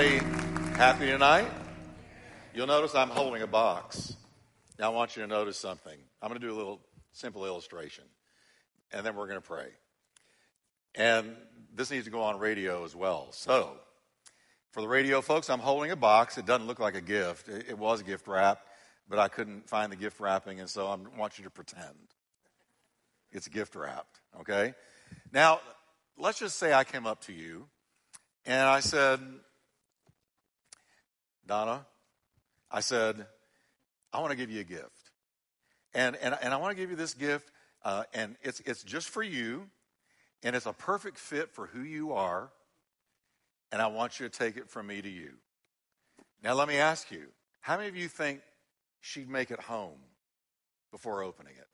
Everybody happy tonight? You'll notice I'm holding a box. Now I want you to notice something. I'm going to do a little simple illustration, and then we're going to pray. And this needs to go on radio as well. So, for the radio folks, I'm holding a box. It doesn't look like a gift. It, was gift wrap, but I couldn't find the gift wrapping, and so I want you to pretend it's gift wrapped, okay? Now, let's just say I came up to you and I said, Donna, I said, I want to give you a gift. And, and, and I want to give you this gift, uh, and it's, it's just for you, and it's a perfect fit for who you are, and I want you to take it from me to you. Now, let me ask you how many of you think she'd make it home before opening it?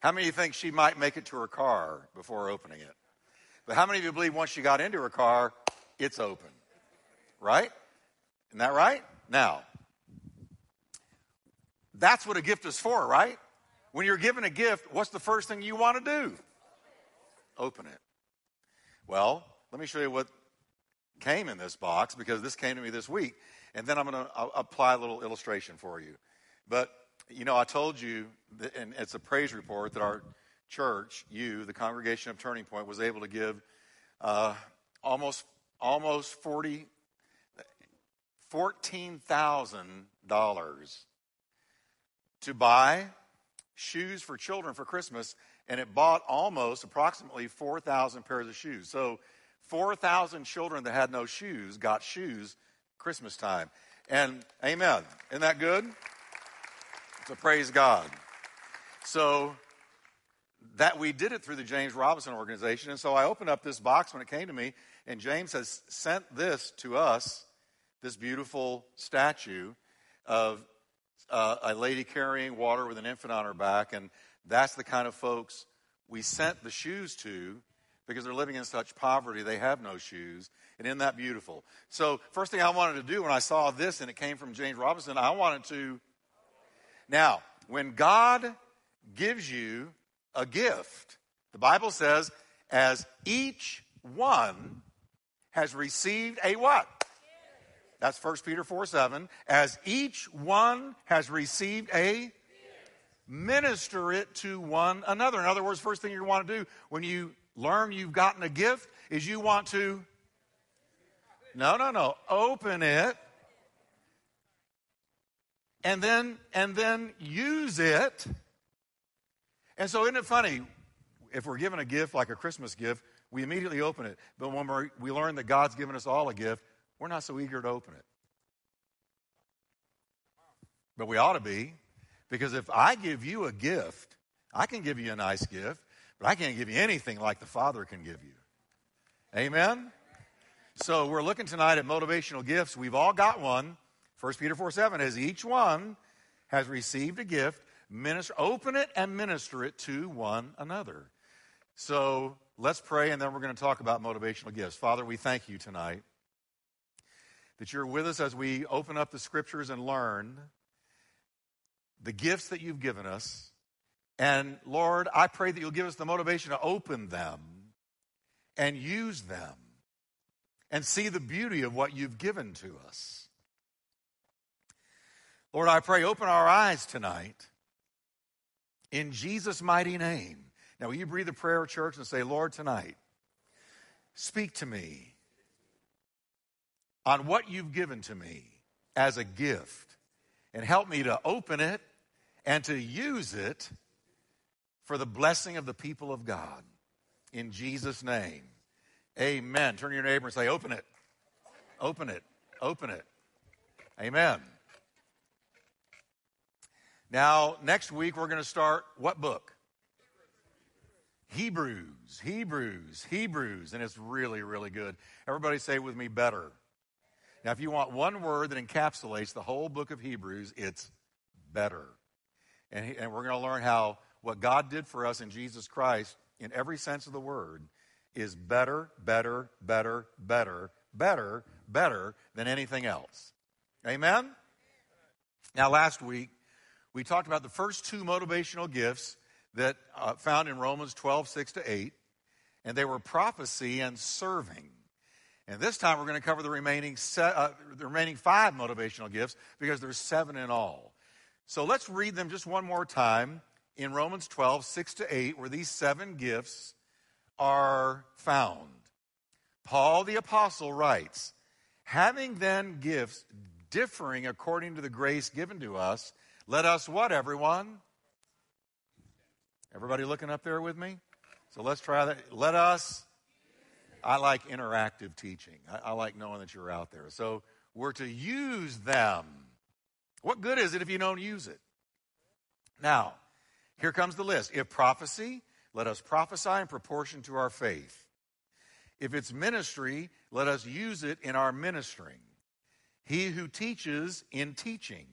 How many of you think she might make it to her car before opening it? But how many of you believe once you got into her car, it's open? Right? Isn't that right? Now, that's what a gift is for, right? When you're given a gift, what's the first thing you want to do? Open it. Well, let me show you what came in this box because this came to me this week. And then I'm going to apply a little illustration for you. But you know, I told you, that, and it's a praise report that our church, you, the congregation of Turning Point, was able to give uh, almost almost forty fourteen thousand dollars to buy shoes for children for Christmas, and it bought almost approximately four thousand pairs of shoes. So four thousand children that had no shoes got shoes Christmas time. And amen. Isn't that good? So praise God. So that we did it through the James Robison organization. And so I opened up this box when it came to me, and James has sent this to us this beautiful statue of uh, a lady carrying water with an infant on her back. And that's the kind of folks we sent the shoes to because they're living in such poverty, they have no shoes. And isn't that beautiful? So, first thing I wanted to do when I saw this and it came from James Robison, I wanted to now, when God gives you a gift, the Bible says, as each one has received a what? That's 1 Peter 4 7. As each one has received a minister it to one another. In other words, first thing you want to do when you learn you've gotten a gift is you want to no, no, no. Open it and then and then use it. And so isn't it funny? If we're given a gift like a Christmas gift, we immediately open it. But when we learn that God's given us all a gift, we're not so eager to open it. But we ought to be, because if I give you a gift, I can give you a nice gift, but I can't give you anything like the Father can give you. Amen? So we're looking tonight at motivational gifts. We've all got one. 1 Peter 4 7, as each one has received a gift, minister, open it and minister it to one another. So let's pray, and then we're going to talk about motivational gifts. Father, we thank you tonight that you're with us as we open up the scriptures and learn the gifts that you've given us. And Lord, I pray that you'll give us the motivation to open them and use them and see the beauty of what you've given to us. Lord, I pray, open our eyes tonight in Jesus' mighty name. Now, will you breathe a prayer, church, and say, Lord, tonight, speak to me on what you've given to me as a gift and help me to open it and to use it for the blessing of the people of God. In Jesus' name, amen. Turn to your neighbor and say, Open it. Open it. Open it. Amen. Now, next week we're going to start what book? Hebrews, Hebrews, Hebrews, and it's really, really good. Everybody say with me, better. Now, if you want one word that encapsulates the whole book of Hebrews, it's better. And, and we're going to learn how what God did for us in Jesus Christ, in every sense of the word, is better, better, better, better, better, better than anything else. Amen? Now, last week, we talked about the first two motivational gifts that uh, found in Romans 12, 6 to 8. and they were prophecy and serving. And this time we're going to cover the remaining, se- uh, the remaining five motivational gifts because there's seven in all. So let's read them just one more time in Romans 12, 6 to 8, where these seven gifts are found. Paul the Apostle writes, Having then gifts differing according to the grace given to us, let us what, everyone? Everybody looking up there with me? So let's try that. Let us. I like interactive teaching. I, I like knowing that you're out there. So we're to use them. What good is it if you don't use it? Now, here comes the list. If prophecy, let us prophesy in proportion to our faith. If it's ministry, let us use it in our ministering. He who teaches in teaching.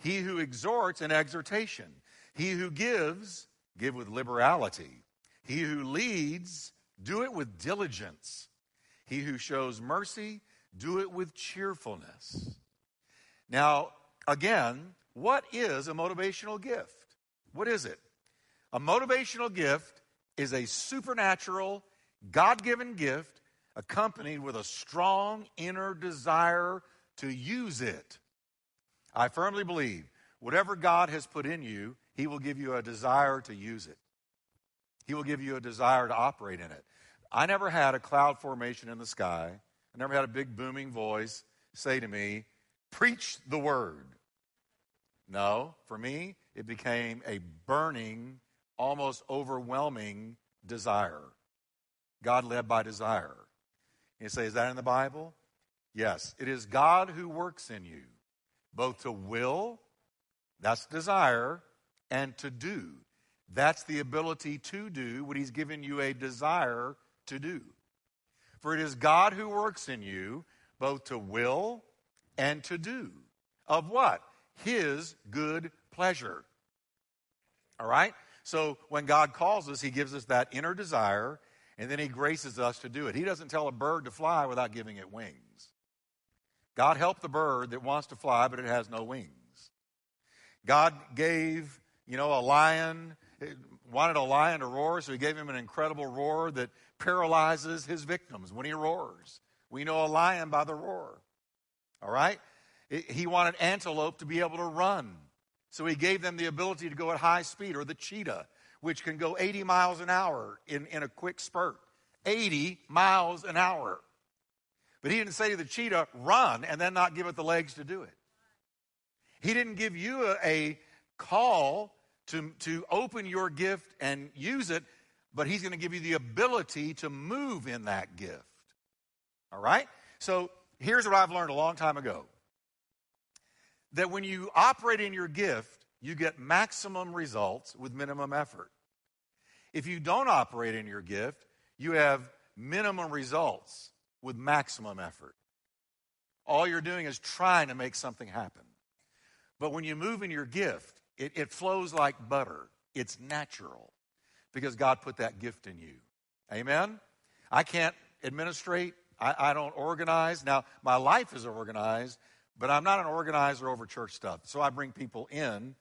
He who exhorts in exhortation. He who gives, give with liberality. He who leads, do it with diligence. He who shows mercy, do it with cheerfulness. Now, again, what is a motivational gift? What is it? A motivational gift is a supernatural, God given gift accompanied with a strong inner desire to use it. I firmly believe whatever God has put in you, He will give you a desire to use it. He will give you a desire to operate in it. I never had a cloud formation in the sky. I never had a big booming voice say to me, Preach the word. No, for me, it became a burning, almost overwhelming desire. God led by desire. You say, is that in the Bible? Yes. It is God who works in you, both to will, that's desire, and to do. That's the ability to do what He's given you a desire to do. For it is God who works in you, both to will and to do. Of what? His good pleasure. All right? So when God calls us, He gives us that inner desire, and then He graces us to do it. He doesn't tell a bird to fly without giving it wings. God helped the bird that wants to fly, but it has no wings. God gave, you know, a lion, wanted a lion to roar, so He gave him an incredible roar that paralyzes his victims when he roars. We know a lion by the roar. All right? He wanted antelope to be able to run. So he gave them the ability to go at high speed, or the cheetah, which can go 80 miles an hour in, in a quick spurt. 80 miles an hour. But he didn't say to the cheetah, run, and then not give it the legs to do it. He didn't give you a, a call to, to open your gift and use it, but he's going to give you the ability to move in that gift. All right? So here's what I've learned a long time ago that when you operate in your gift, you get maximum results with minimum effort. If you don't operate in your gift, you have minimum results with maximum effort. All you're doing is trying to make something happen. But when you move in your gift, it, it flows like butter. It's natural because God put that gift in you. Amen? I can't administrate, I, I don't organize. Now, my life is organized, but I'm not an organizer over church stuff. So I bring people in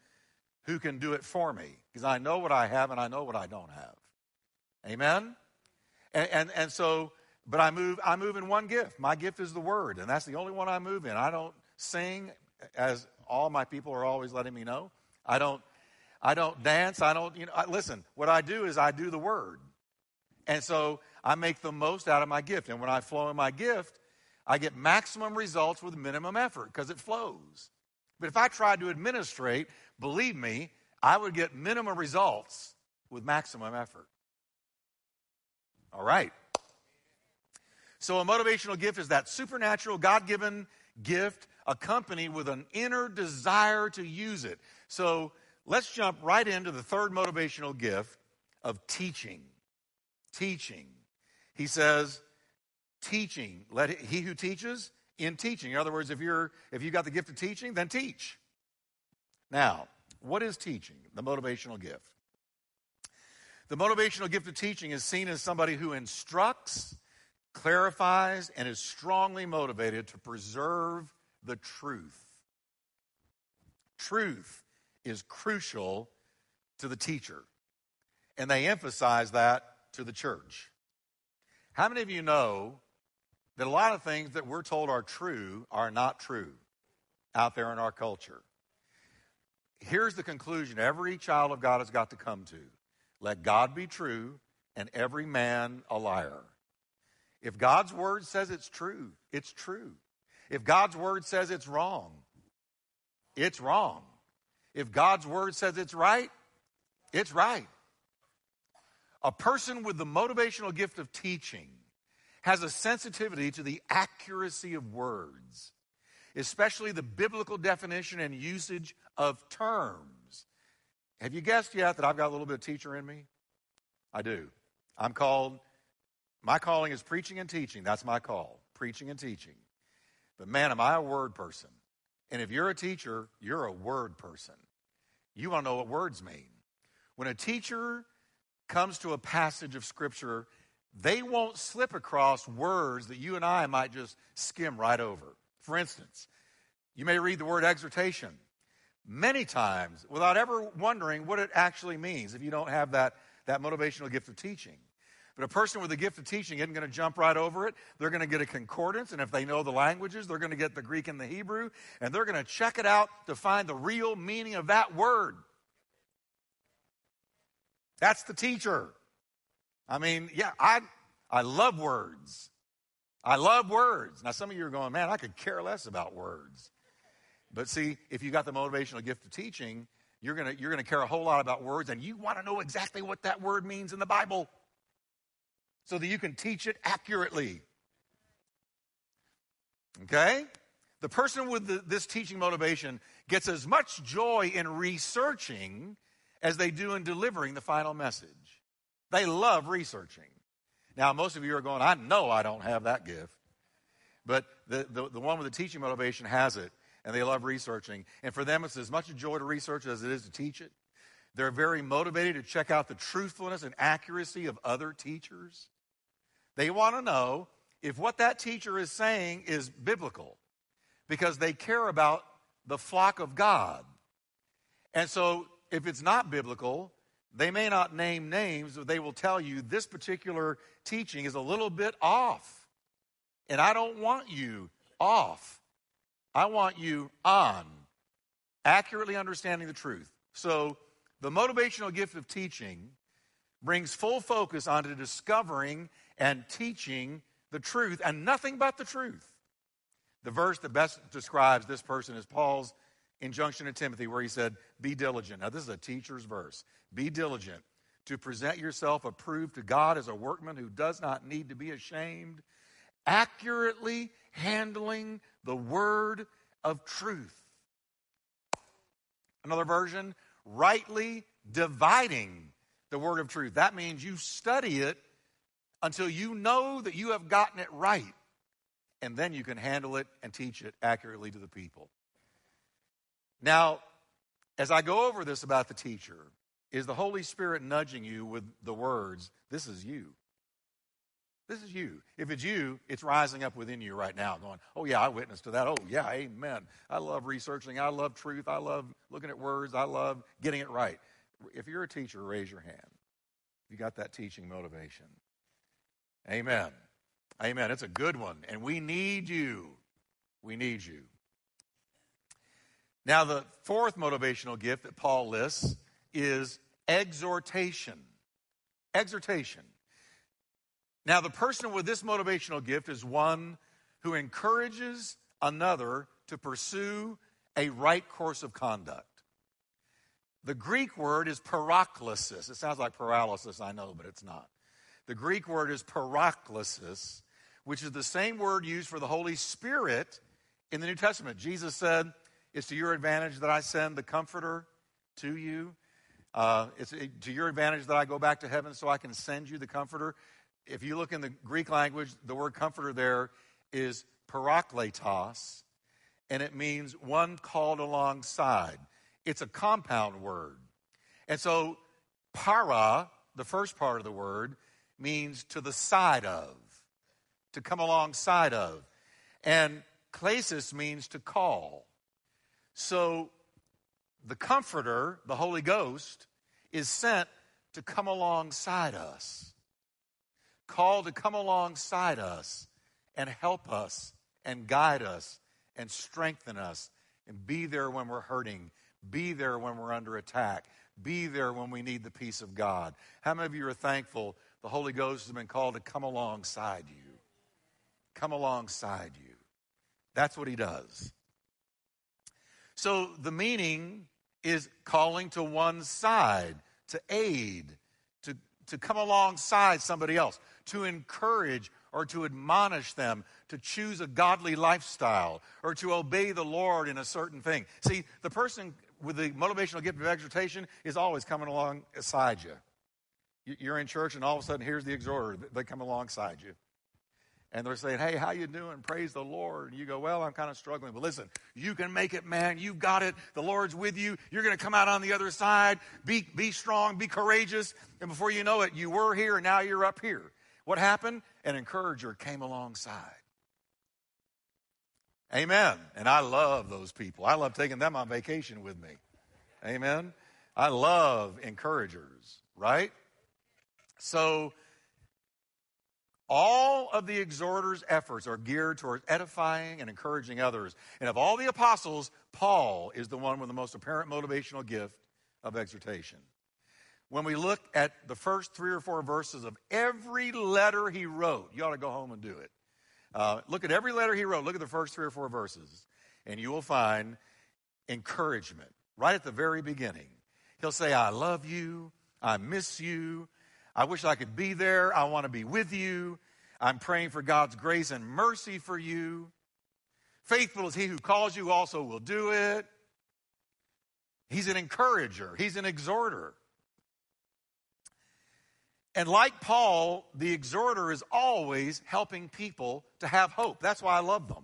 who can do it for me because I know what I have and I know what I don't have. Amen? And, and, and so, but I move, I move in one gift. My gift is the word, and that's the only one I move in. I don't sing, as all my people are always letting me know. I don't, I don't dance. I don't, you know, I, listen, what I do is I do the word. And so I make the most out of my gift. And when I flow in my gift, I get maximum results with minimum effort because it flows. But if I tried to administrate, believe me, I would get minimum results with maximum effort. All right. So a motivational gift is that supernatural, God given gift accompanied with an inner desire to use it. So let's jump right into the third motivational gift of teaching. Teaching. He says, teaching. Let he who teaches in teaching. In other words, if you're if you got the gift of teaching, then teach. Now, what is teaching? The motivational gift. The motivational gift of teaching is seen as somebody who instructs, clarifies, and is strongly motivated to preserve the truth. Truth is crucial to the teacher. And they emphasize that to the church. How many of you know that a lot of things that we're told are true are not true out there in our culture? Here's the conclusion every child of God has got to come to let God be true and every man a liar. If God's word says it's true, it's true. If God's word says it's wrong, it's wrong. If God's word says it's right, it's right. A person with the motivational gift of teaching has a sensitivity to the accuracy of words, especially the biblical definition and usage of terms. Have you guessed yet that I've got a little bit of teacher in me? I do. I'm called, my calling is preaching and teaching. That's my call, preaching and teaching. But man, am I a word person. And if you're a teacher, you're a word person. You want to know what words mean. When a teacher comes to a passage of Scripture, they won't slip across words that you and I might just skim right over. For instance, you may read the word exhortation many times without ever wondering what it actually means if you don't have that, that motivational gift of teaching. But a person with a gift of teaching isn't going to jump right over it. They're going to get a concordance, and if they know the languages, they're going to get the Greek and the Hebrew, and they're going to check it out to find the real meaning of that word. That's the teacher. I mean, yeah, I, I love words. I love words. Now, some of you are going, man, I could care less about words. But see, if you got the motivational gift of teaching, you're going to you're going to care a whole lot about words, and you want to know exactly what that word means in the Bible so that you can teach it accurately. Okay? The person with the, this teaching motivation gets as much joy in researching as they do in delivering the final message. They love researching. Now, most of you are going, I know I don't have that gift. But the, the, the one with the teaching motivation has it, and they love researching. And for them, it's as much a joy to research as it is to teach it. They're very motivated to check out the truthfulness and accuracy of other teachers. They want to know if what that teacher is saying is biblical because they care about the flock of God. And so if it's not biblical, they may not name names, but they will tell you this particular teaching is a little bit off. And I don't want you off. I want you on, accurately understanding the truth. So, the motivational gift of teaching brings full focus onto discovering and teaching the truth and nothing but the truth. The verse that best describes this person is Paul's injunction to Timothy, where he said, Be diligent. Now, this is a teacher's verse. Be diligent to present yourself approved to God as a workman who does not need to be ashamed, accurately handling the word of truth. Another version, rightly dividing the word of truth. That means you study it until you know that you have gotten it right, and then you can handle it and teach it accurately to the people. Now, as I go over this about the teacher, is the Holy Spirit nudging you with the words, This is you? This is you. If it's you, it's rising up within you right now, going, Oh, yeah, I witnessed to that. Oh, yeah, amen. I love researching. I love truth. I love looking at words. I love getting it right. If you're a teacher, raise your hand. You got that teaching motivation. Amen. Amen. It's a good one. And we need you. We need you. Now, the fourth motivational gift that Paul lists is exhortation. Exhortation. Now, the person with this motivational gift is one who encourages another to pursue a right course of conduct. The Greek word is paraklesis. It sounds like paralysis, I know, but it's not. The Greek word is paraklesis, which is the same word used for the Holy Spirit in the New Testament. Jesus said, it's to your advantage that I send the Comforter to you. Uh, it's to your advantage that I go back to heaven so I can send you the Comforter. If you look in the Greek language, the word comforter there is parakletos, and it means one called alongside. It's a compound word. And so, para, the first part of the word, means to the side of, to come alongside of. And klesis means to call. So the Comforter, the Holy Ghost, is sent to come alongside us, called to come alongside us and help us and guide us and strengthen us and be there when we're hurting, be there when we're under attack, be there when we need the peace of God. How many of you are thankful the Holy Ghost has been called to come alongside you? Come alongside you. That's what he does. So the meaning is calling to one side, to aid, to, to come alongside somebody else, to encourage or to admonish them to choose a godly lifestyle or to obey the Lord in a certain thing. See, the person with the motivational gift of exhortation is always coming alongside you. You're in church and all of a sudden here's the exhorter. They come alongside you and they're saying, "Hey, how you doing? Praise the Lord." And you go, "Well, I'm kind of struggling, but listen, you can make it, man. You've got it. The Lord's with you. You're going to come out on the other side. Be be strong, be courageous." And before you know it, you were here and now you're up here. What happened? An encourager came alongside. Amen. And I love those people. I love taking them on vacation with me. Amen. I love encouragers, right? So all of the exhorter's efforts are geared towards edifying and encouraging others. And of all the apostles, Paul is the one with the most apparent motivational gift of exhortation. When we look at the first three or four verses of every letter he wrote, you ought to go home and do it. Uh, look at every letter he wrote. Look at the first three or four verses, and you will find encouragement right at the very beginning. He'll say, I love you. I miss you. I wish I could be there. I want to be with you. I'm praying for God's grace and mercy for you. Faithful is he who calls you, also will do it. He's an encourager, he's an exhorter. And like Paul, the exhorter is always helping people to have hope. That's why I love them,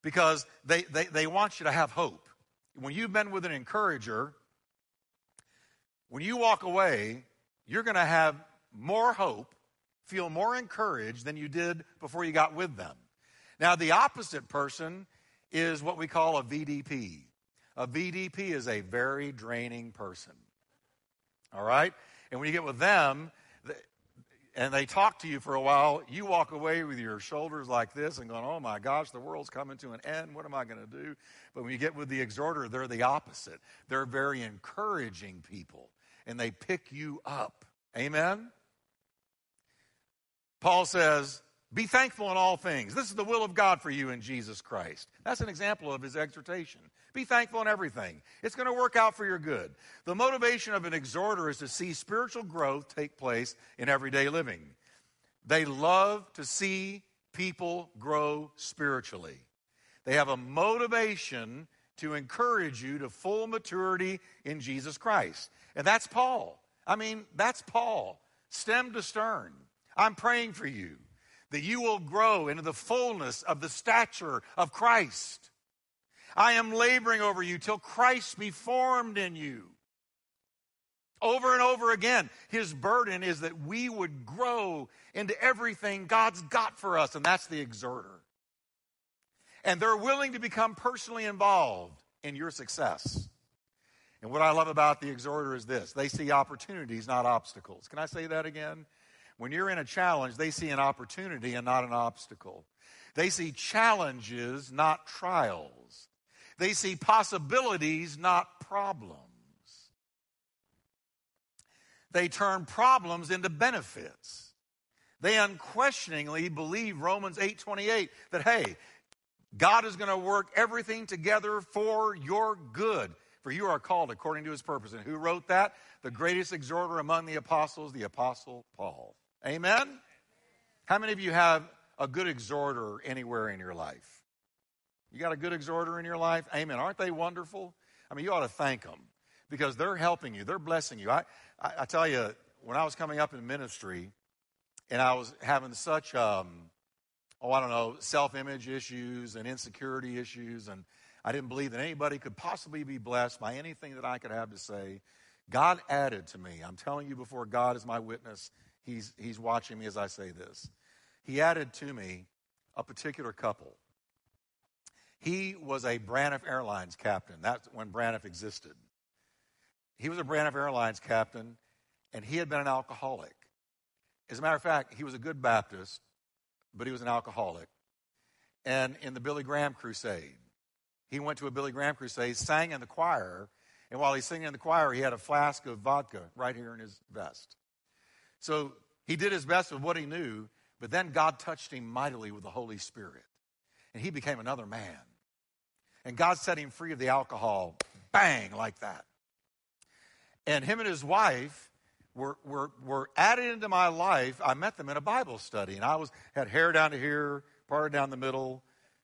because they, they, they want you to have hope. When you've been with an encourager, when you walk away, you're going to have more hope, feel more encouraged than you did before you got with them. Now, the opposite person is what we call a VDP. A VDP is a very draining person. All right? And when you get with them, and they talk to you for a while, you walk away with your shoulders like this and going, oh my gosh, the world's coming to an end. What am I going to do? But when you get with the exhorter, they're the opposite. They're very encouraging people, and they pick you up. Amen? Paul says, Be thankful in all things. This is the will of God for you in Jesus Christ. That's an example of his exhortation. Be thankful in everything. It's going to work out for your good. The motivation of an exhorter is to see spiritual growth take place in everyday living. They love to see people grow spiritually. They have a motivation to encourage you to full maturity in Jesus Christ. And that's Paul. I mean, that's Paul, stem to stern. I'm praying for you that you will grow into the fullness of the stature of Christ. I am laboring over you till Christ be formed in you. Over and over again, his burden is that we would grow into everything God's got for us, and that's the exhorter. And they're willing to become personally involved in your success. And what I love about the exhorter is this they see opportunities, not obstacles. Can I say that again? When you're in a challenge, they see an opportunity and not an obstacle. They see challenges, not trials. They see possibilities, not problems. They turn problems into benefits. They unquestioningly believe Romans 8:28 that hey, God is going to work everything together for your good. For you are called according to his purpose. And who wrote that? The greatest exhorter among the apostles, the apostle Paul. Amen? How many of you have a good exhorter anywhere in your life? You got a good exhorter in your life? Amen. Aren't they wonderful? I mean, you ought to thank them because they're helping you, they're blessing you. I, I, I tell you, when I was coming up in ministry and I was having such, um, oh, I don't know, self image issues and insecurity issues, and I didn't believe that anybody could possibly be blessed by anything that I could have to say. God added to me. I'm telling you before God is my witness. He's, he's watching me as I say this. He added to me a particular couple. He was a Braniff Airlines captain. That's when Braniff existed. He was a Braniff Airlines captain, and he had been an alcoholic. As a matter of fact, he was a good Baptist, but he was an alcoholic. And in the Billy Graham crusade, he went to a Billy Graham crusade, sang in the choir, and while he's singing in the choir, he had a flask of vodka right here in his vest. So he did his best with what he knew, but then God touched him mightily with the Holy Spirit, and he became another man. And God set him free of the alcohol, bang, like that. And him and his wife were, were, were added into my life. I met them in a Bible study, and I was had hair down to here, parted down the middle,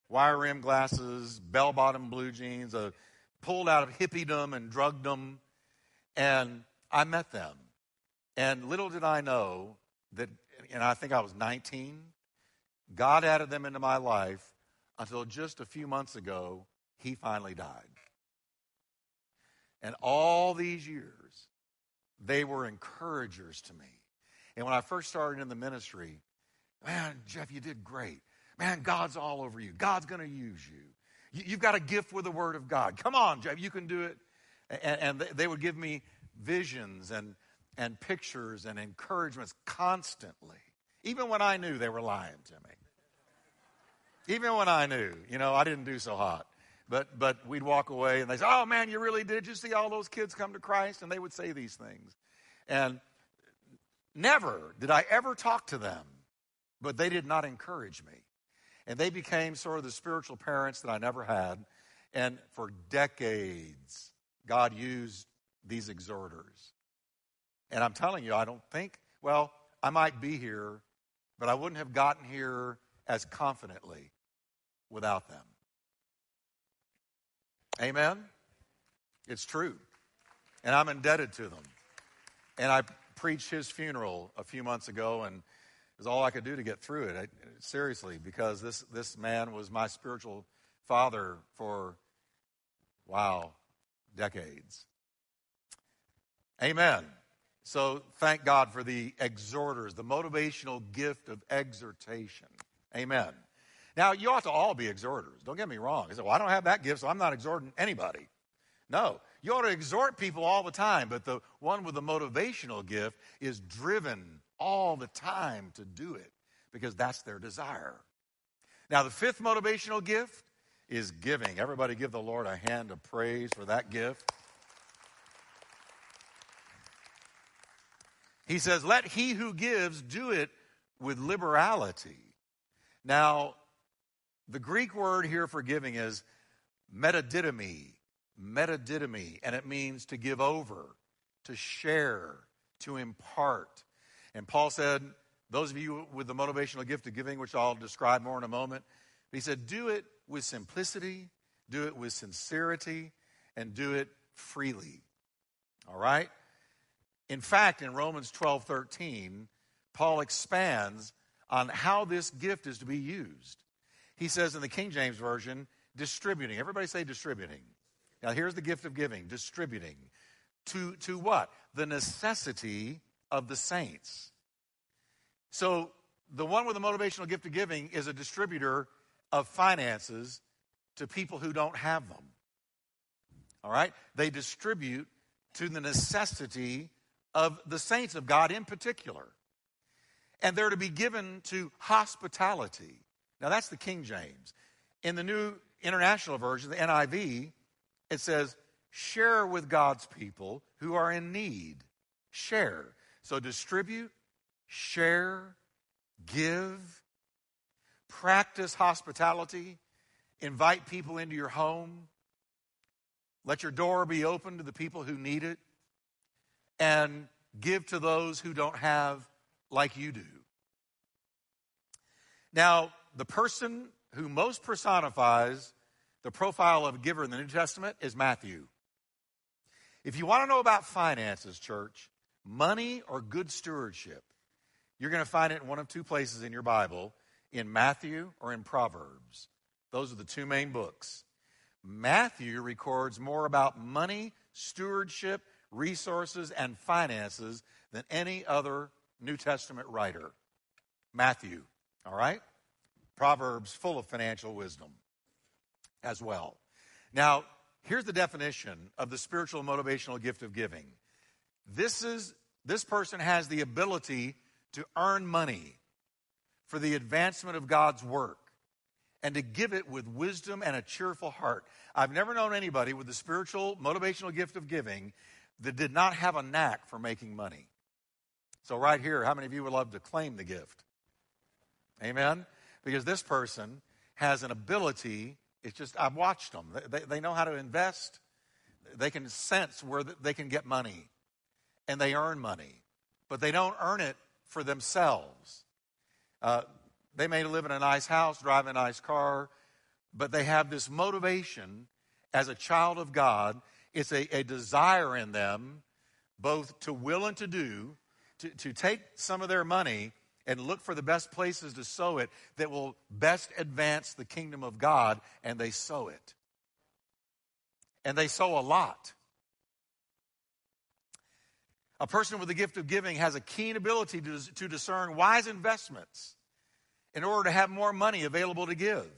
wire rim glasses, bell bottom blue jeans, pulled out of hippiedom and drugdom, and I met them. And little did I know that, and I think I was 19, God added them into my life until just a few months ago, he finally died. And all these years, they were encouragers to me. And when I first started in the ministry, man, Jeff, you did great. Man, God's all over you. God's going to use you. you. have got a gift with the Word of God. Come on, Jeff, you can do it. And, and they would give me visions and, and pictures and encouragements constantly, even when I knew they were lying to me. Even when I knew, you know, I didn't do so hot. But, but we'd walk away and they say, Oh man, you really did. You see all those kids come to Christ? And they would say these things. And never did I ever talk to them, but they did not encourage me. And they became sort of the spiritual parents that I never had. And for decades, God used these exhorters. And I'm telling you, I don't think, well, I might be here, but I wouldn't have gotten here as confidently without them. Amen? It's true. And I'm indebted to them. And I preached his funeral a few months ago, and it was all I could do to get through it. I, seriously, because this, this man was my spiritual father for, wow, decades. Amen. So thank God for the exhorters, the motivational gift of exhortation. Amen. Now, you ought to all be exhorters. Don't get me wrong. You say, well, I don't have that gift, so I'm not exhorting anybody. No, you ought to exhort people all the time, but the one with the motivational gift is driven all the time to do it because that's their desire. Now, the fifth motivational gift is giving. Everybody give the Lord a hand of praise for that gift. He says, Let he who gives do it with liberality. Now, the Greek word here for giving is metadidomi, metadidomi, and it means to give over, to share, to impart. And Paul said, those of you with the motivational gift of giving, which I'll describe more in a moment, he said, do it with simplicity, do it with sincerity, and do it freely. All right? In fact, in Romans 12 13, Paul expands on how this gift is to be used. He says in the King James Version, distributing. Everybody say distributing. Now, here's the gift of giving distributing. To, to what? The necessity of the saints. So, the one with the motivational gift of giving is a distributor of finances to people who don't have them. All right? They distribute to the necessity of the saints of God in particular. And they're to be given to hospitality. Now, that's the King James. In the New International Version, the NIV, it says, share with God's people who are in need. Share. So distribute, share, give, practice hospitality, invite people into your home, let your door be open to the people who need it, and give to those who don't have like you do. Now, the person who most personifies the profile of a giver in the New Testament is Matthew. If you want to know about finances, church, money or good stewardship, you're going to find it in one of two places in your Bible in Matthew or in Proverbs. Those are the two main books. Matthew records more about money, stewardship, resources, and finances than any other New Testament writer. Matthew, all right? Proverbs full of financial wisdom as well. Now, here's the definition of the spiritual motivational gift of giving. This is this person has the ability to earn money for the advancement of God's work and to give it with wisdom and a cheerful heart. I've never known anybody with the spiritual, motivational gift of giving that did not have a knack for making money. So, right here, how many of you would love to claim the gift? Amen? Because this person has an ability. It's just, I've watched them. They, they know how to invest, they can sense where they can get money, and they earn money. But they don't earn it for themselves. Uh, they may live in a nice house, drive a nice car, but they have this motivation as a child of God. It's a, a desire in them both to will and to do, to, to take some of their money and look for the best places to sow it that will best advance the kingdom of God, and they sow it. And they sow a lot. A person with the gift of giving has a keen ability to, to discern wise investments in order to have more money available to give.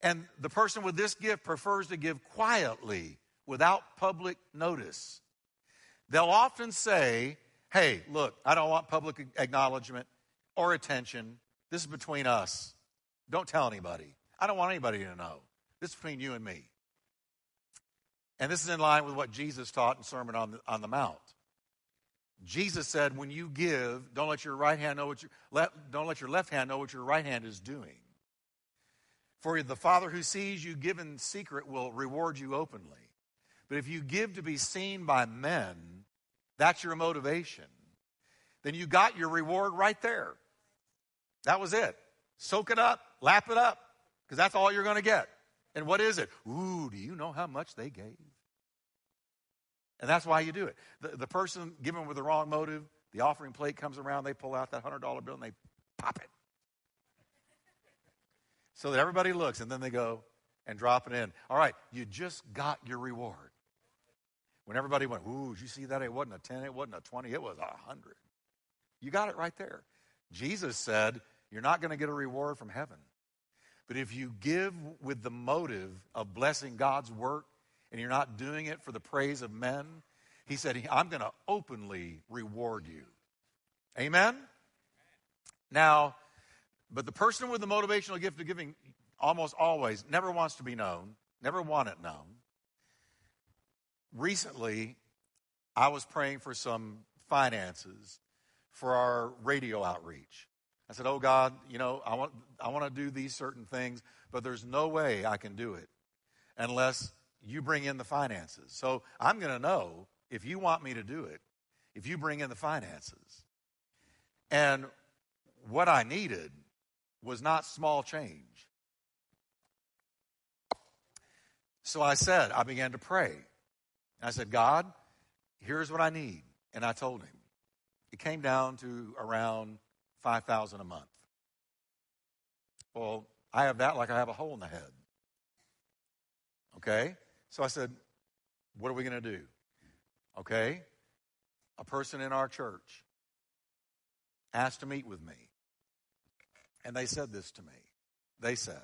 And the person with this gift prefers to give quietly without public notice. They'll often say, Hey, look, I don't want public acknowledgement or attention. This is between us. Don't tell anybody. I don't want anybody to know. This is between you and me. And this is in line with what Jesus taught in Sermon on the, on the Mount. Jesus said, when you give, don't let your right hand know what your left, don't let your left hand know what your right hand is doing. For the Father who sees you give in secret will reward you openly. But if you give to be seen by men, that's your motivation. Then you got your reward right there. That was it. Soak it up, lap it up, because that's all you're going to get. And what is it? Ooh, do you know how much they gave? And that's why you do it. The, the person given with the wrong motive, the offering plate comes around, they pull out that $100 bill and they pop it. So that everybody looks and then they go and drop it in. All right, you just got your reward. When everybody went, ooh, did you see that? It wasn't a 10, it wasn't a 20, it was a 100. You got it right there. Jesus said, you're not going to get a reward from heaven. But if you give with the motive of blessing God's work and you're not doing it for the praise of men, he said, I'm going to openly reward you. Amen? Now, but the person with the motivational gift of giving almost always never wants to be known, never want it known. Recently, I was praying for some finances for our radio outreach. I said, Oh God, you know, I want, I want to do these certain things, but there's no way I can do it unless you bring in the finances. So I'm going to know if you want me to do it, if you bring in the finances. And what I needed was not small change. So I said, I began to pray. I said, God, here's what I need. And I told him. It came down to around 5000 a month. Well, I have that like I have a hole in the head. Okay? So I said, What are we going to do? Okay? A person in our church asked to meet with me. And they said this to me. They said,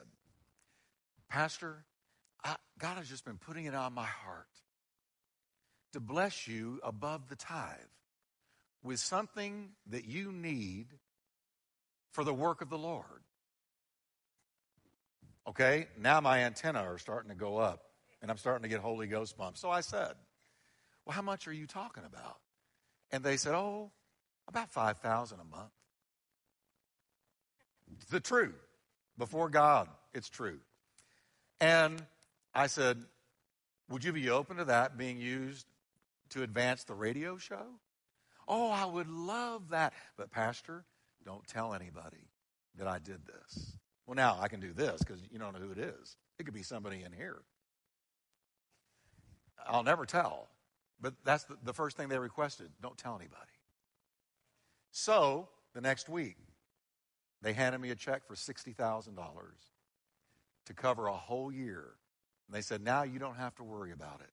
Pastor, I, God has just been putting it on my heart to bless you above the tithe with something that you need for the work of the Lord. Okay, now my antenna are starting to go up and I'm starting to get Holy Ghost bumps. So I said, Well, how much are you talking about? And they said, Oh, about 5000 a month. The truth. Before God, it's true. And I said, Would you be open to that being used to advance the radio show? Oh, I would love that. But, Pastor, don't tell anybody that I did this. Well, now I can do this because you don't know who it is. It could be somebody in here. I'll never tell. But that's the, the first thing they requested. Don't tell anybody. So the next week, they handed me a check for $60,000 to cover a whole year. And they said, now you don't have to worry about it.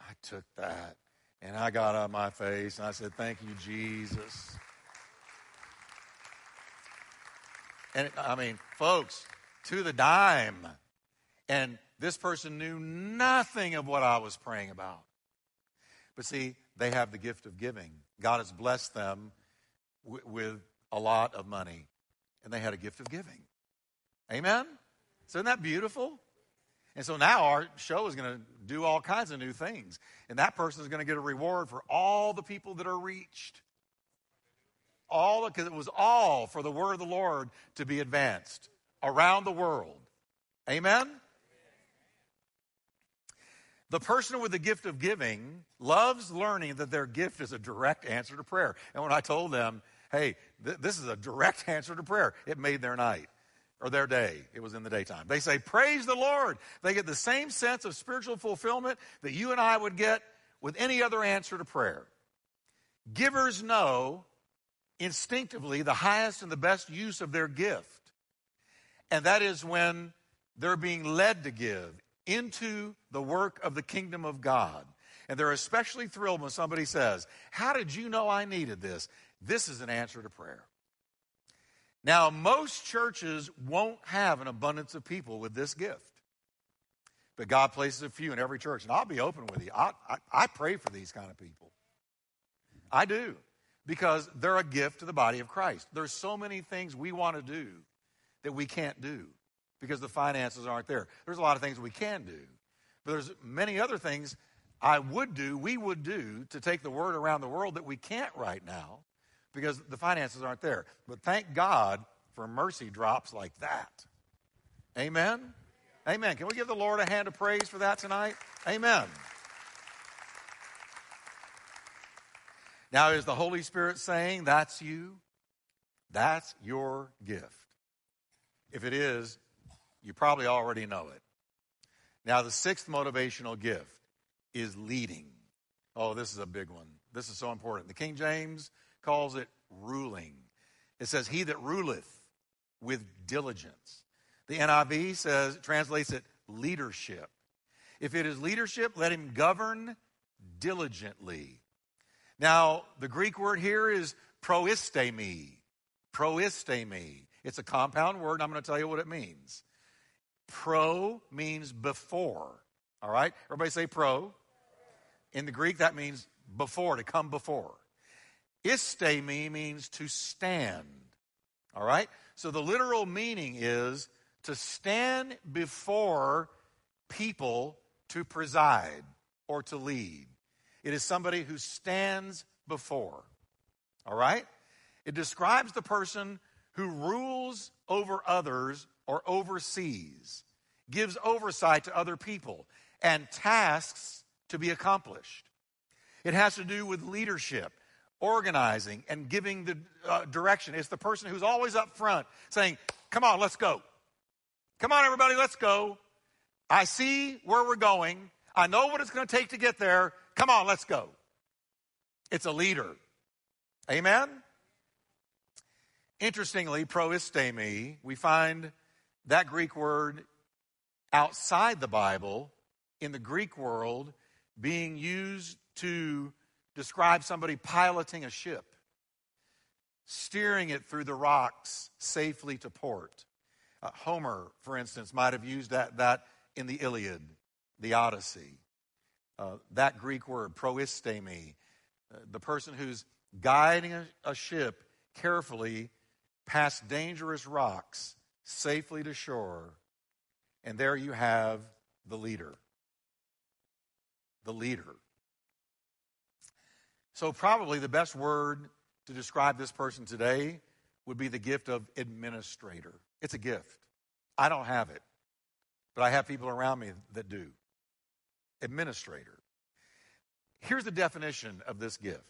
I took that and I got on my face and I said, Thank you, Jesus. And I mean, folks, to the dime. And this person knew nothing of what I was praying about. But see, they have the gift of giving. God has blessed them w- with a lot of money, and they had a gift of giving. Amen? So isn't that beautiful? And so now our show is going to do all kinds of new things. And that person is going to get a reward for all the people that are reached. All because it was all for the word of the Lord to be advanced around the world. Amen? The person with the gift of giving loves learning that their gift is a direct answer to prayer. And when I told them, hey, th- this is a direct answer to prayer, it made their night or their day. It was in the daytime. They say, Praise the Lord. They get the same sense of spiritual fulfillment that you and I would get with any other answer to prayer. Givers know instinctively the highest and the best use of their gift. And that is when they're being led to give into the work of the kingdom of God. And they're especially thrilled when somebody says, How did you know I needed this? This is an answer to prayer. Now, most churches won't have an abundance of people with this gift. But God places a few in every church. And I'll be open with you. I, I, I pray for these kind of people. I do. Because they're a gift to the body of Christ. There's so many things we want to do that we can't do because the finances aren't there. There's a lot of things we can do. But there's many other things I would do, we would do to take the word around the world that we can't right now because the finances aren't there. But thank God for mercy drops like that. Amen? Amen. Can we give the Lord a hand of praise for that tonight? Amen. Now, is the Holy Spirit saying that's you? That's your gift. If it is, you probably already know it. Now, the sixth motivational gift is leading. Oh, this is a big one. This is so important. The King James calls it ruling. It says, He that ruleth with diligence. The NIV says, translates it leadership. If it is leadership, let him govern diligently. Now, the Greek word here is proistemi. Proistemi. It's a compound word, and I'm going to tell you what it means. Pro means before. All right? Everybody say pro. In the Greek, that means before, to come before. Istemi means to stand. All right? So the literal meaning is to stand before people to preside or to lead. It is somebody who stands before. All right? It describes the person who rules over others or oversees, gives oversight to other people, and tasks to be accomplished. It has to do with leadership organizing and giving the uh, direction. It's the person who's always up front saying, Come on, let's go. Come on, everybody, let's go. I see where we're going. I know what it's going to take to get there. Come on, let's go. It's a leader. Amen? Interestingly, proistemi, we find that Greek word outside the Bible in the Greek world being used to describe somebody piloting a ship, steering it through the rocks safely to port. Uh, Homer, for instance, might have used that, that in the Iliad, the Odyssey. Uh, that Greek word, proistemi, uh, the person who's guiding a, a ship carefully past dangerous rocks safely to shore. And there you have the leader. The leader. So, probably the best word to describe this person today would be the gift of administrator. It's a gift. I don't have it, but I have people around me that do. Administrator. Here's the definition of this gift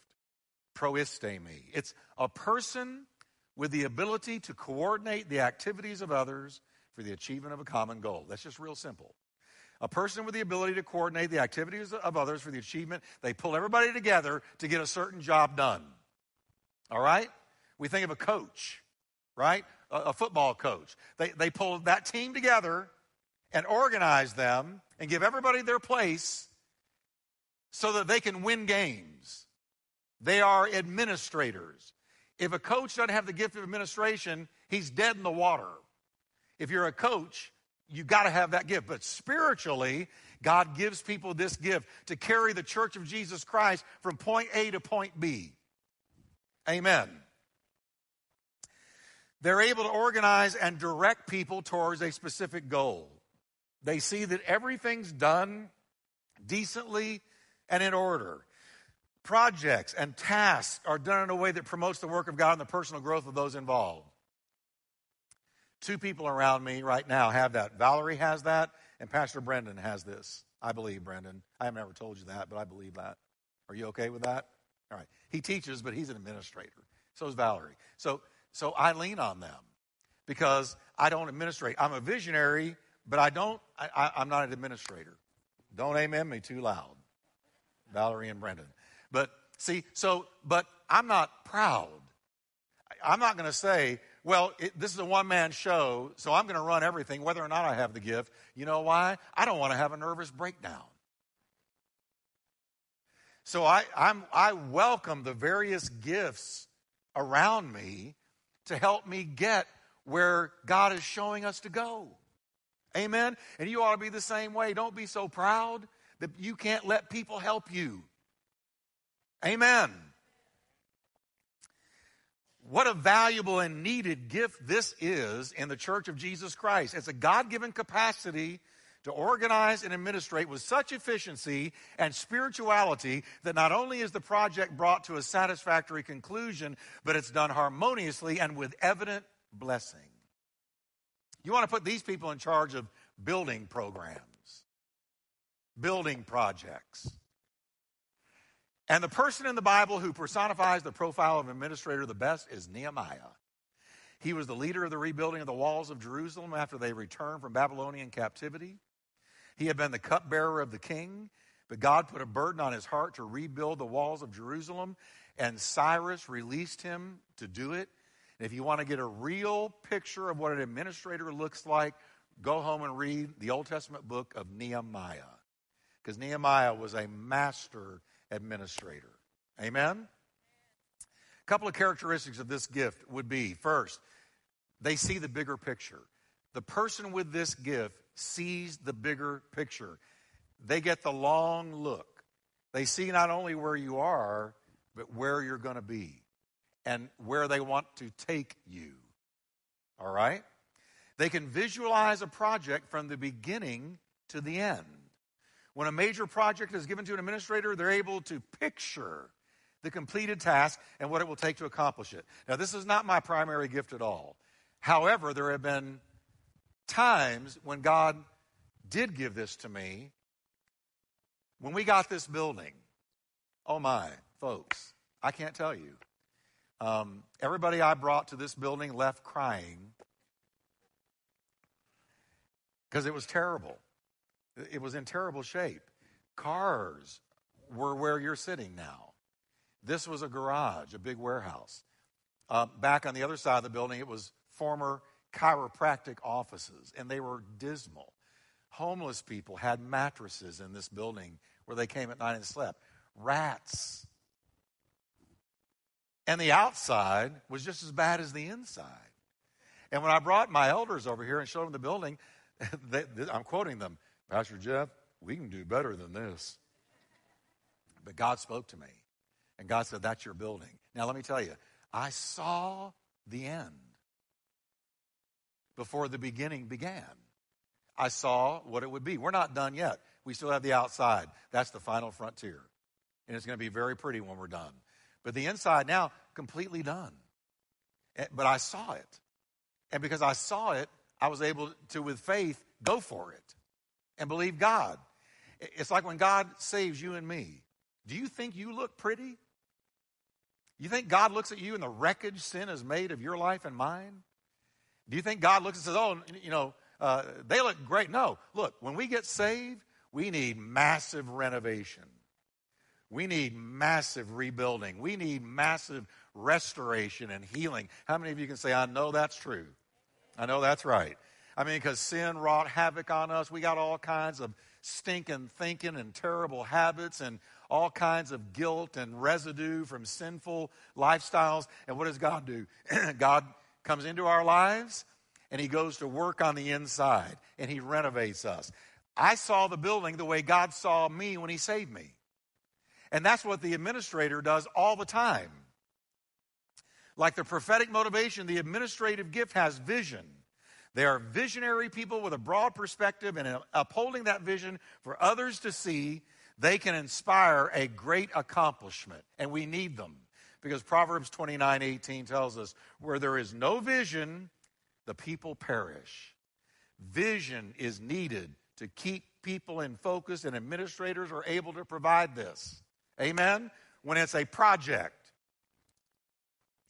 proistemi. It's a person with the ability to coordinate the activities of others for the achievement of a common goal. That's just real simple. A person with the ability to coordinate the activities of others for the achievement, they pull everybody together to get a certain job done. All right? We think of a coach, right? A, a football coach. They, they pull that team together and organize them and give everybody their place so that they can win games. They are administrators. If a coach doesn't have the gift of administration, he's dead in the water. If you're a coach, you got to have that gift. But spiritually, God gives people this gift to carry the church of Jesus Christ from point A to point B. Amen. They're able to organize and direct people towards a specific goal. They see that everything's done decently and in order. Projects and tasks are done in a way that promotes the work of God and the personal growth of those involved. Two people around me right now have that. Valerie has that, and Pastor Brendan has this. I believe, Brendan. I have never told you that, but I believe that. Are you okay with that? All right. He teaches, but he's an administrator. So is Valerie. So, so I lean on them because I don't administrate. I'm a visionary, but I don't, I, I'm not an administrator. Don't amen me too loud, Valerie and Brendan. But see, so, but I'm not proud. I'm not going to say, well, it, this is a one man show, so I'm going to run everything, whether or not I have the gift. You know why? I don't want to have a nervous breakdown. So I, I'm, I welcome the various gifts around me to help me get where God is showing us to go. Amen? And you ought to be the same way. Don't be so proud that you can't let people help you. Amen. What a valuable and needed gift this is in the church of Jesus Christ. It's a God given capacity to organize and administrate with such efficiency and spirituality that not only is the project brought to a satisfactory conclusion, but it's done harmoniously and with evident blessing. You want to put these people in charge of building programs, building projects. And the person in the Bible who personifies the profile of administrator the best is Nehemiah. He was the leader of the rebuilding of the walls of Jerusalem after they returned from Babylonian captivity. He had been the cupbearer of the king, but God put a burden on his heart to rebuild the walls of Jerusalem, and Cyrus released him to do it. And if you want to get a real picture of what an administrator looks like, go home and read the Old Testament book of Nehemiah. Because Nehemiah was a master administrator. Amen? A couple of characteristics of this gift would be first, they see the bigger picture. The person with this gift sees the bigger picture. They get the long look. They see not only where you are, but where you're going to be and where they want to take you. All right? They can visualize a project from the beginning to the end. When a major project is given to an administrator, they're able to picture the completed task and what it will take to accomplish it. Now, this is not my primary gift at all. However, there have been times when God did give this to me. When we got this building, oh my, folks, I can't tell you. Um, everybody I brought to this building left crying because it was terrible. It was in terrible shape. Cars were where you're sitting now. This was a garage, a big warehouse. Uh, back on the other side of the building, it was former chiropractic offices, and they were dismal. Homeless people had mattresses in this building where they came at night and slept. Rats. And the outside was just as bad as the inside. And when I brought my elders over here and showed them the building, they, I'm quoting them Pastor Jeff, we can do better than this. But God spoke to me, and God said, That's your building. Now, let me tell you, I saw the end before the beginning began. I saw what it would be. We're not done yet. We still have the outside. That's the final frontier. And it's going to be very pretty when we're done. But the inside now, completely done. Eh, but I saw it. And because I saw it, I was able to, with faith, go for it and believe God. It's like when God saves you and me. Do you think you look pretty? You think God looks at you and the wreckage sin has made of your life and mine? Do you think God looks and says, oh, you know, uh, they look great? No. Look, when we get saved, we need massive renovation. We need massive rebuilding. We need massive restoration and healing. How many of you can say, I know that's true? I know that's right. I mean, because sin wrought havoc on us. We got all kinds of stinking thinking and terrible habits and all kinds of guilt and residue from sinful lifestyles. And what does God do? God comes into our lives and He goes to work on the inside and He renovates us. I saw the building the way God saw me when He saved me. And that's what the administrator does all the time. Like the prophetic motivation, the administrative gift has vision. They are visionary people with a broad perspective, and upholding that vision for others to see, they can inspire a great accomplishment. And we need them because Proverbs 29 18 tells us, where there is no vision, the people perish. Vision is needed to keep people in focus, and administrators are able to provide this. Amen? When it's a project.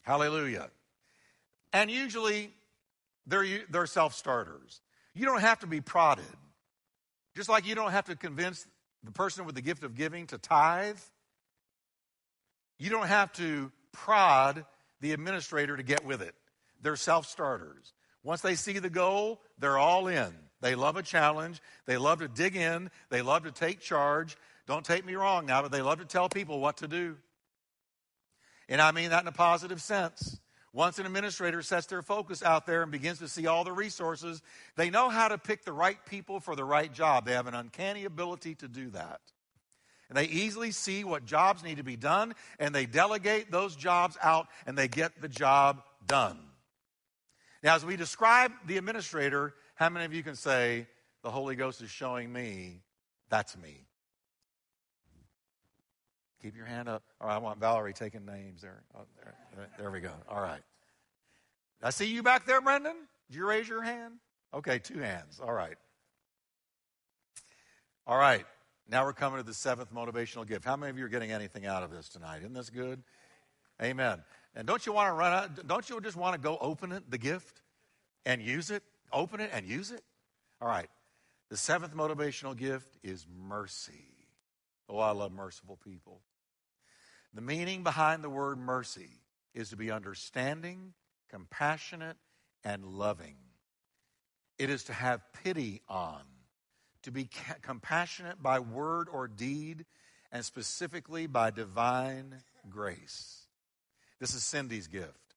Hallelujah. And usually they're, they're self starters. You don't have to be prodded. Just like you don't have to convince the person with the gift of giving to tithe, you don't have to prod the administrator to get with it. They're self starters. Once they see the goal, they're all in. They love a challenge. They love to dig in. They love to take charge. Don't take me wrong now, but they love to tell people what to do. And I mean that in a positive sense. Once an administrator sets their focus out there and begins to see all the resources, they know how to pick the right people for the right job. They have an uncanny ability to do that. And they easily see what jobs need to be done, and they delegate those jobs out, and they get the job done. Now, as we describe the administrator, how many of you can say, The Holy Ghost is showing me that's me? Keep your hand up. All right, I want Valerie taking names there. Oh, there. There we go. All right. I see you back there, Brendan. Did you raise your hand? Okay, two hands. All right. All right. Now we're coming to the seventh motivational gift. How many of you are getting anything out of this tonight? Isn't this good? Amen. And don't you want to run out? Don't you just want to go open it, the gift, and use it? Open it and use it? All right. The seventh motivational gift is mercy. Oh, I love merciful people. The meaning behind the word mercy is to be understanding, compassionate, and loving. It is to have pity on, to be compassionate by word or deed, and specifically by divine grace. This is Cindy's gift.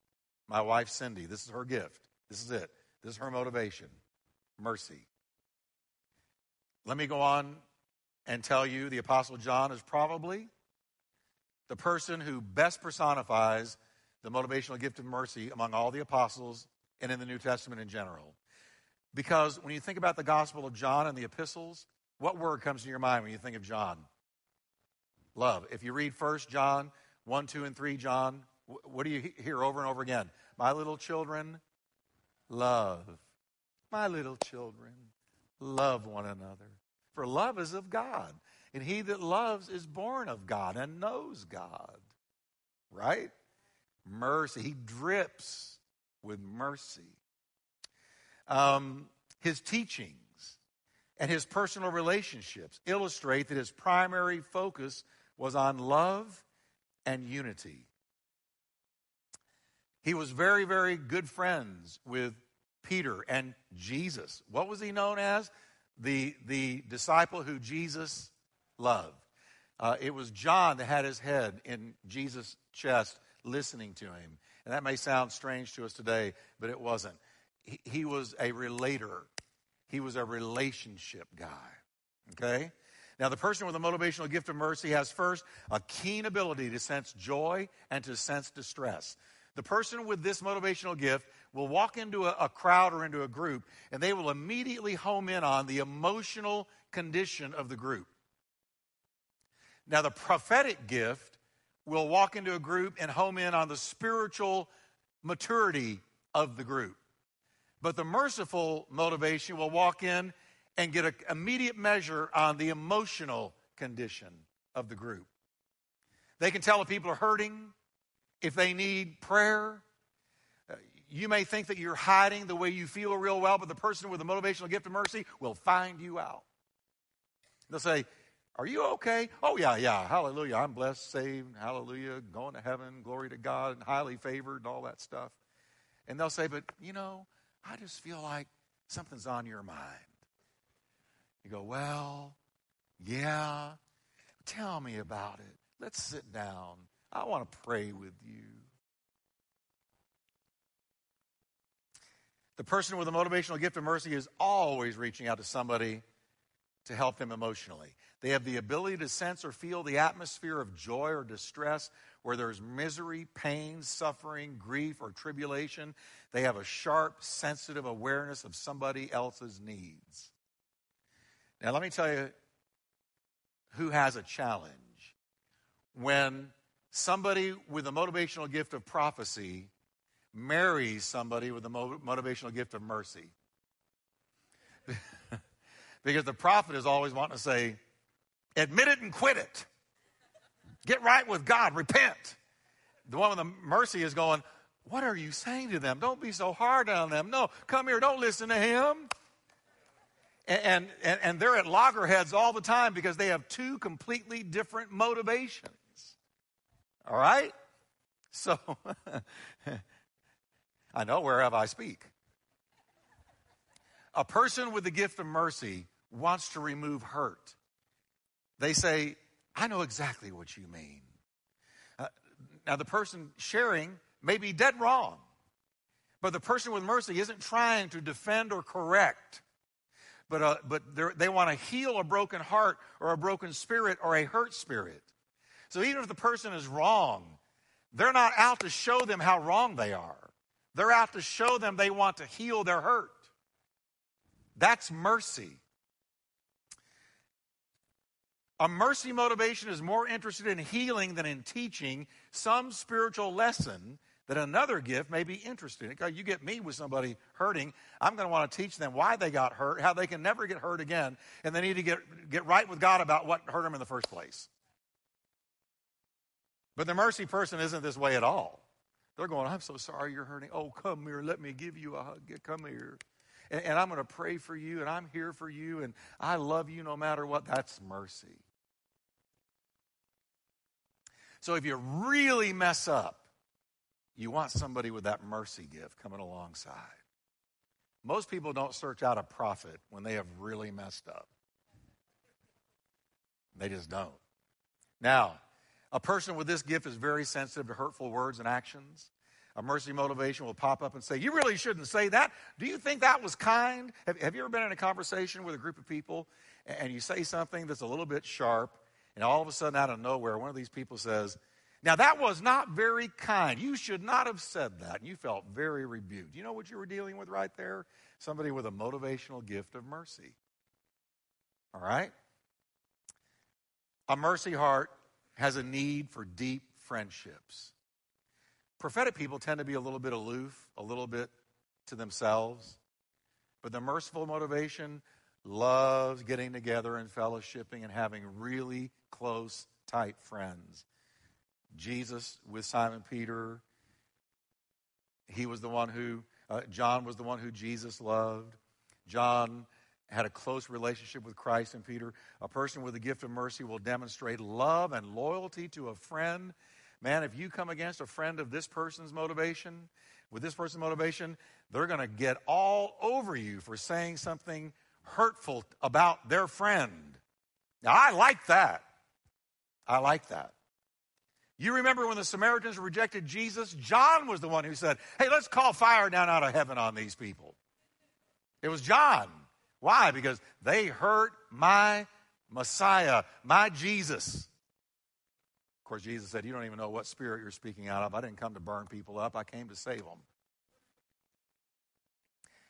My wife, Cindy, this is her gift. This is it. This is her motivation mercy. Let me go on and tell you the Apostle John is probably the person who best personifies the motivational gift of mercy among all the apostles and in the New Testament in general. Because when you think about the Gospel of John and the epistles, what word comes to your mind when you think of John? Love. If you read 1 John 1, 2, and 3, John, what do you hear over and over again? My little children, love. My little children, love one another. For love is of God. And he that loves is born of God and knows God. Right? Mercy. He drips with mercy. Um, his teachings and his personal relationships illustrate that his primary focus was on love and unity. He was very, very good friends with Peter and Jesus. What was he known as? The, the disciple who Jesus loved. Uh, it was John that had his head in Jesus' chest listening to him. And that may sound strange to us today, but it wasn't. He, he was a relator, he was a relationship guy. Okay? Now, the person with a motivational gift of mercy has first a keen ability to sense joy and to sense distress. The person with this motivational gift will walk into a, a, crowd or into a group and they will immediately home in on the emotional condition of the group. Now, the prophetic gift will walk into a group and home in on the spiritual maturity of the group. But the merciful motivation will walk in and get an immediate measure on the emotional condition of the group. They can tell if people are hurting, if they need prayer. Uh, you may think that you're hiding the way you feel real well, but the person with the motivational gift of mercy will find you out. They'll say, are you okay? Oh, yeah, yeah. Hallelujah. I'm blessed, saved. Hallelujah. Going to heaven. Glory to God. And Highly favored and all that stuff. And they'll say, But, you know, I just feel like something's on your mind. You go, Well, yeah. Tell me about it. Let's sit down. I want to pray with you. The person with a motivational gift of mercy is always reaching out to somebody to help them emotionally. They have the ability to sense or feel the atmosphere of joy or distress where there's misery, pain, suffering, grief, or tribulation. They have a sharp, sensitive awareness of somebody else's needs. Now, let me tell you who has a challenge. When somebody with a motivational gift of prophecy marries somebody with a motivational gift of mercy. because the prophet is always wanting to say, admit it and quit it. Get right with God, repent. The one with the mercy is going, What are you saying to them? Don't be so hard on them. No, come here, don't listen to him. And, and, and they're at loggerheads all the time because they have two completely different motivations. All right? So, I know whereof I speak. A person with the gift of mercy wants to remove hurt. They say, I know exactly what you mean. Uh, now, the person sharing may be dead wrong, but the person with mercy isn't trying to defend or correct, but, uh, but they want to heal a broken heart or a broken spirit or a hurt spirit. So even if the person is wrong, they're not out to show them how wrong they are. They're out to show them they want to heal their hurt. That's mercy. A mercy motivation is more interested in healing than in teaching some spiritual lesson that another gift may be interested in. You get me with somebody hurting, I'm going to want to teach them why they got hurt, how they can never get hurt again, and they need to get, get right with God about what hurt them in the first place. But the mercy person isn't this way at all. They're going, I'm so sorry you're hurting. Oh, come here, let me give you a hug. Come here. And, and I'm going to pray for you, and I'm here for you, and I love you no matter what. That's mercy. So if you really mess up, you want somebody with that mercy gift coming alongside. Most people don't search out a prophet when they have really messed up. They just don't. Now, a person with this gift is very sensitive to hurtful words and actions. A mercy motivation will pop up and say, You really shouldn't say that. Do you think that was kind? Have, have you ever been in a conversation with a group of people and you say something that's a little bit sharp and all of a sudden, out of nowhere, one of these people says, Now that was not very kind. You should not have said that. And you felt very rebuked. You know what you were dealing with right there? Somebody with a motivational gift of mercy. All right? A mercy heart has a need for deep friendships. Prophetic people tend to be a little bit aloof, a little bit to themselves. But the merciful motivation loves getting together and fellowshipping and having really close, tight friends. Jesus with Simon Peter, he was the one who, uh, John was the one who Jesus loved. John had a close relationship with Christ and Peter. A person with the gift of mercy will demonstrate love and loyalty to a friend. Man, if you come against a friend of this person's motivation, with this person's motivation, they're going to get all over you for saying something hurtful about their friend. Now, I like that. I like that. You remember when the Samaritans rejected Jesus? John was the one who said, Hey, let's call fire down out of heaven on these people. It was John. Why? Because they hurt my Messiah, my Jesus. Of course, Jesus said, You don't even know what spirit you're speaking out of. I didn't come to burn people up, I came to save them.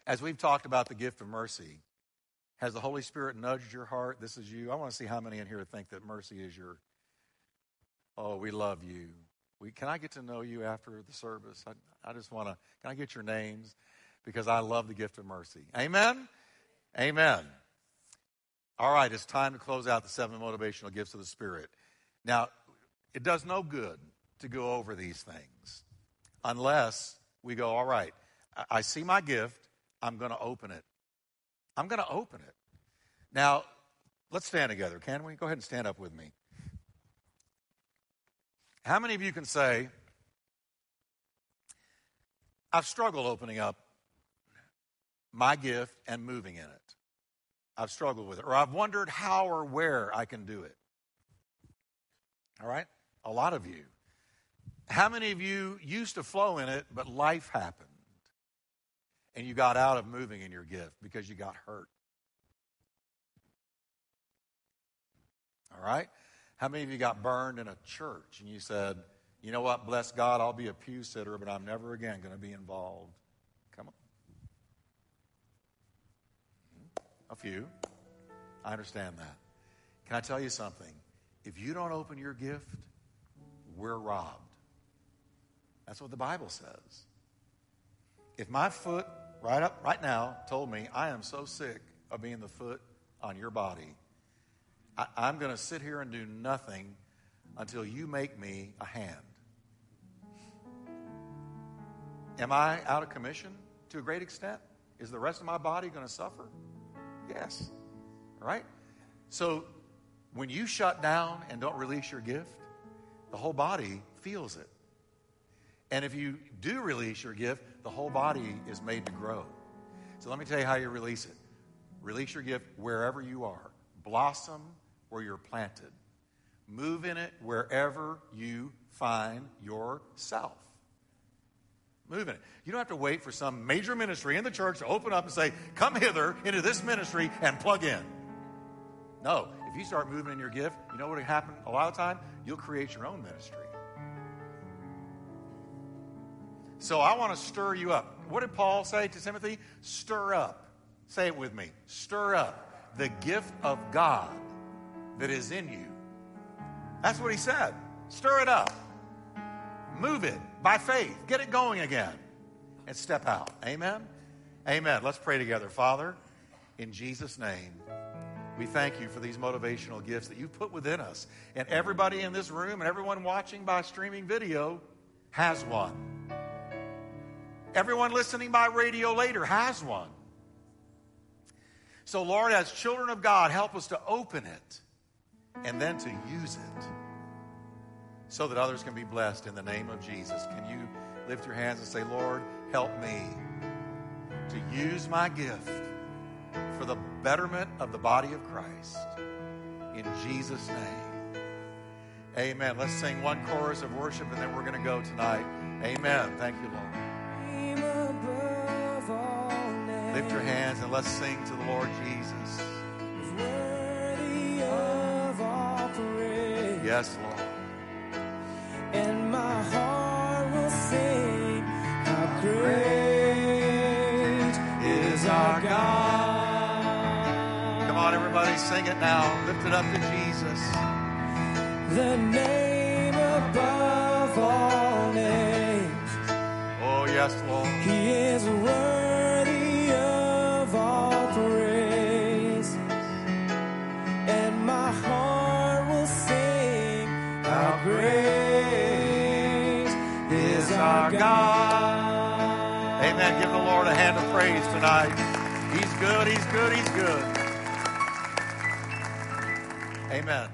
As we've talked about the gift of mercy, has the Holy Spirit nudged your heart? This is you. I want to see how many in here think that mercy is your Oh, we love you. We, can I get to know you after the service? I, I just want to, can I get your names? Because I love the gift of mercy. Amen? Amen. All right, it's time to close out the seven motivational gifts of the Spirit. Now, it does no good to go over these things unless we go, all right, I, see my gift, I'm going to open it. I'm going to open it. Now, let's stand together, can we? Go ahead and stand up with me. How many of you can say, I've struggled opening up my gift and moving in it? I've struggled with it. Or I've wondered how or where I can do it. All right? A lot of you. How many of you used to flow in it, but life happened? And you got out of moving in your gift because you got hurt. All right? How many of you got burned in a church and you said, you know what, bless God, I'll be a pew sitter, but I'm never again going to be involved? Come on. A few. I understand that. Can I tell you something? If you don't open your gift, we're robbed. That's what the Bible says. If my foot right up right now told me I am so sick of being the foot on your body, I, I'm going to sit here and do nothing until you make me a hand. Am I out of commission to a great extent? Is the rest of my body going to suffer? Yes. All right? So when you shut down and don't release your gift, the whole body feels it. And if you do release your gift, the whole body is made to grow. So let me tell you how you release it. Release your gift wherever you are. Blossom where you're planted. Move in it wherever you find yourself. Move in it. You don't have to wait for some major ministry in the church to open up and say, Come hither into this ministry and plug in. No, if you start moving in your gift, you know what will happen a lot of time? You'll create your own ministry. So I want to stir you up. What did Paul say to Timothy? Stir up. Say it with me. Stir up the gift of God that is in you. That's what he said. Stir it up. Move it by faith. Get it going again and step out. Amen. Amen. Let's pray together. Father, in Jesus' name, we thank you for these motivational gifts that you've put within us. And everybody in this room and everyone watching by streaming video has one. Everyone listening by radio later has one. So, Lord, as children of God, help us to open it and then to use it so that others can be blessed in the name of Jesus. Can you lift your hands and say, Lord, help me to use my gift for the betterment of the body of Christ. In Jesus' name. Amen. Let's sing one chorus of worship and then we're going to go tonight. Amen. Thank you, Lord. Lift your hands and let's sing to the Lord Jesus. Yes, Lord. Sing it now. Lift it up to Jesus. The name above all names. Oh, yes, Lord. He is worthy of all praise. And my heart will sing how great is our God. Amen. Give the Lord a hand of praise tonight. He's good, he's good, he's good. Amen.